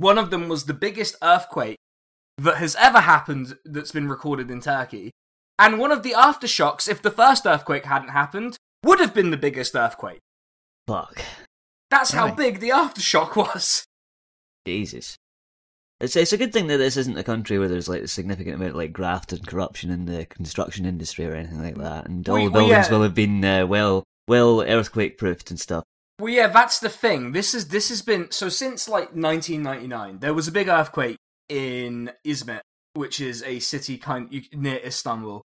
One of them was the biggest earthquake that has ever happened that's been recorded in Turkey. And one of the aftershocks, if the first earthquake hadn't happened, would have been the biggest earthquake. Fuck. That's how Right. big the aftershock was. Jesus. It's it's a good thing that this isn't a country where there's like a significant amount of like graft and corruption in the construction industry or anything like that, and all Well, the well, buildings yeah. will have been uh, well well earthquake proofed and stuff. Well, yeah, that's the thing. This is this has been so since like 1999. There was a big earthquake in Izmit, which is a city kind near Istanbul,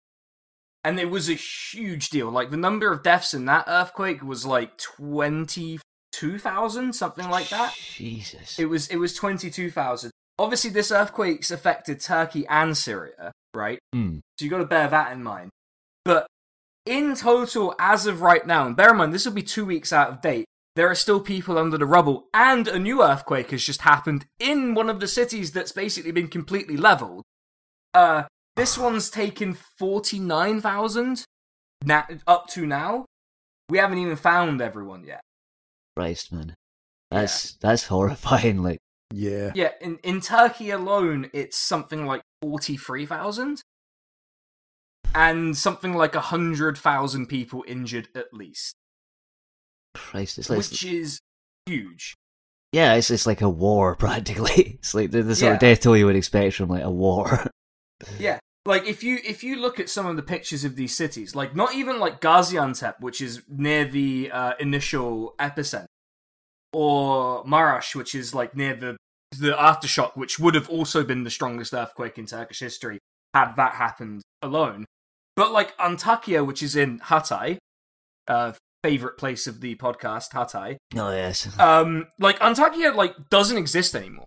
and it was a huge deal. Like the number of deaths in that earthquake was like 22,000, something like that. Jesus. It was it was 22,000. Obviously, this earthquake's affected Turkey and Syria, right? Hmm. So you got to bear that in mind. But in total, as of right now, and bear in mind this will be two weeks out of date, there are still people under the rubble, and a new earthquake has just happened in one of the cities that's basically been completely leveled. Uh, this one's taken forty nine thousand na- up to now. We haven't even found everyone yet. Christ, man. That's that's horrifying. Like, Yeah. Yeah, in in Turkey alone, it's something like forty three thousand, and something like hundred thousand people injured at least. Christ, it's like which is huge. yeah, it's it's like a war practically. It's like the, the sort of death toll you would expect from like a war. Yeah, like if you if you look at some of the pictures of these cities, like not even like Gaziantep, which is near the uh, initial epicenter, or Marash, which is like near the the aftershock, which would have also been the strongest earthquake in Turkish history had that happened alone. But like Antakya, which is in Hatay, uh, favorite place of the podcast, Hatay. oh yes. Um, like Antakya, like doesn't exist anymore.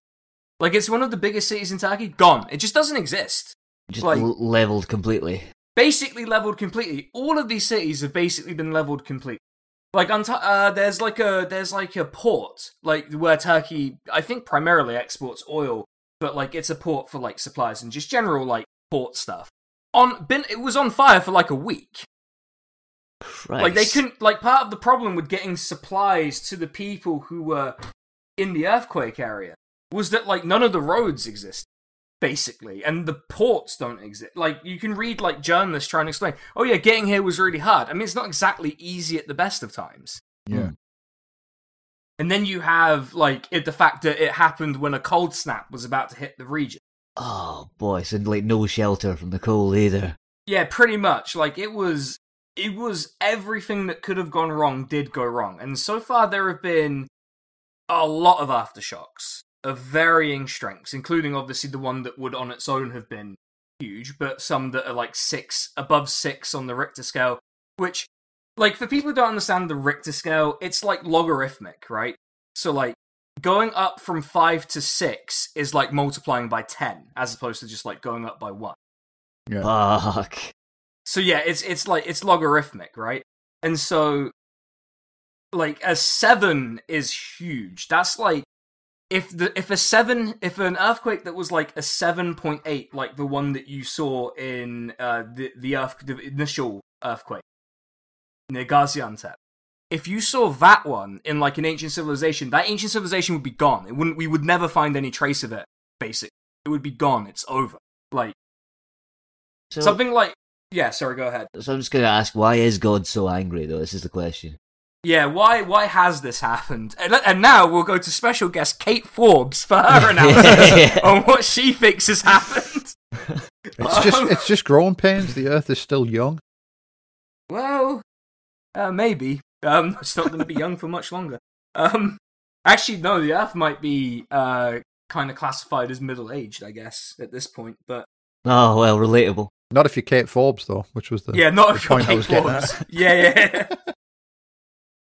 Like it's one of the biggest cities in Turkey, gone. It just doesn't exist. Just like- l- leveled completely. Basically leveled completely. All of these cities have basically been leveled completely. Like Ant- uh, there's like a there's like a port like where Turkey I think primarily exports oil, but like it's a port for like supplies and just general like port stuff. On been it was on fire for like a week. Christ. Like they couldn't like part of the problem with getting supplies to the people who were in the earthquake area was that like none of the roads exist basically and the ports don't exist like you can read like journalists trying to explain oh yeah getting here was really hard i mean it's not exactly easy at the best of times Yeah. Hmm. and then you have like it, the fact that it happened when a cold snap was about to hit the region Oh boy, so like no shelter from the cold either. Yeah, pretty much. Like it was it was everything that could have gone wrong did go wrong. And so far there have been a lot of aftershocks of varying strengths, including obviously the one that would on its own have been huge, but some that are like 6 above 6 on the Richter scale, which like for people who don't understand the Richter scale, it's like logarithmic, right? So like going up from 5 to 6 is like multiplying by 10 as opposed to just like going up by 1. Yeah. Fuck. So yeah, it's it's like it's logarithmic, right? And so like a 7 is huge. That's like if the if a 7 if an earthquake that was like a 7.8 like the one that you saw in uh the the earth the initial earthquake near Gaziantep. If you saw that one in like an ancient civilization, that ancient civilization would be gone. It wouldn't we would never find any trace of it, basically. It would be gone. It's over. Like So, something like yeah, sorry, go ahead. so I'm just gonna ask, why is God so angry though? This is the question. Yeah, why why has this happened? And, and now we'll go to special guest Kate Forbes for her analysis on what she thinks has happened. It's just it's just growing pains. The Earth is still young. Well, uh, maybe. Um, it's not going to be young for much longer. Um, actually, no, the Earth might be uh kind of classified as middle aged, I guess, at this point. But Oh well, relatable. Not if you're Kate Forbes though, which was the yeah, not the if point I Kate was getting Forbes. at. Yeah, yeah.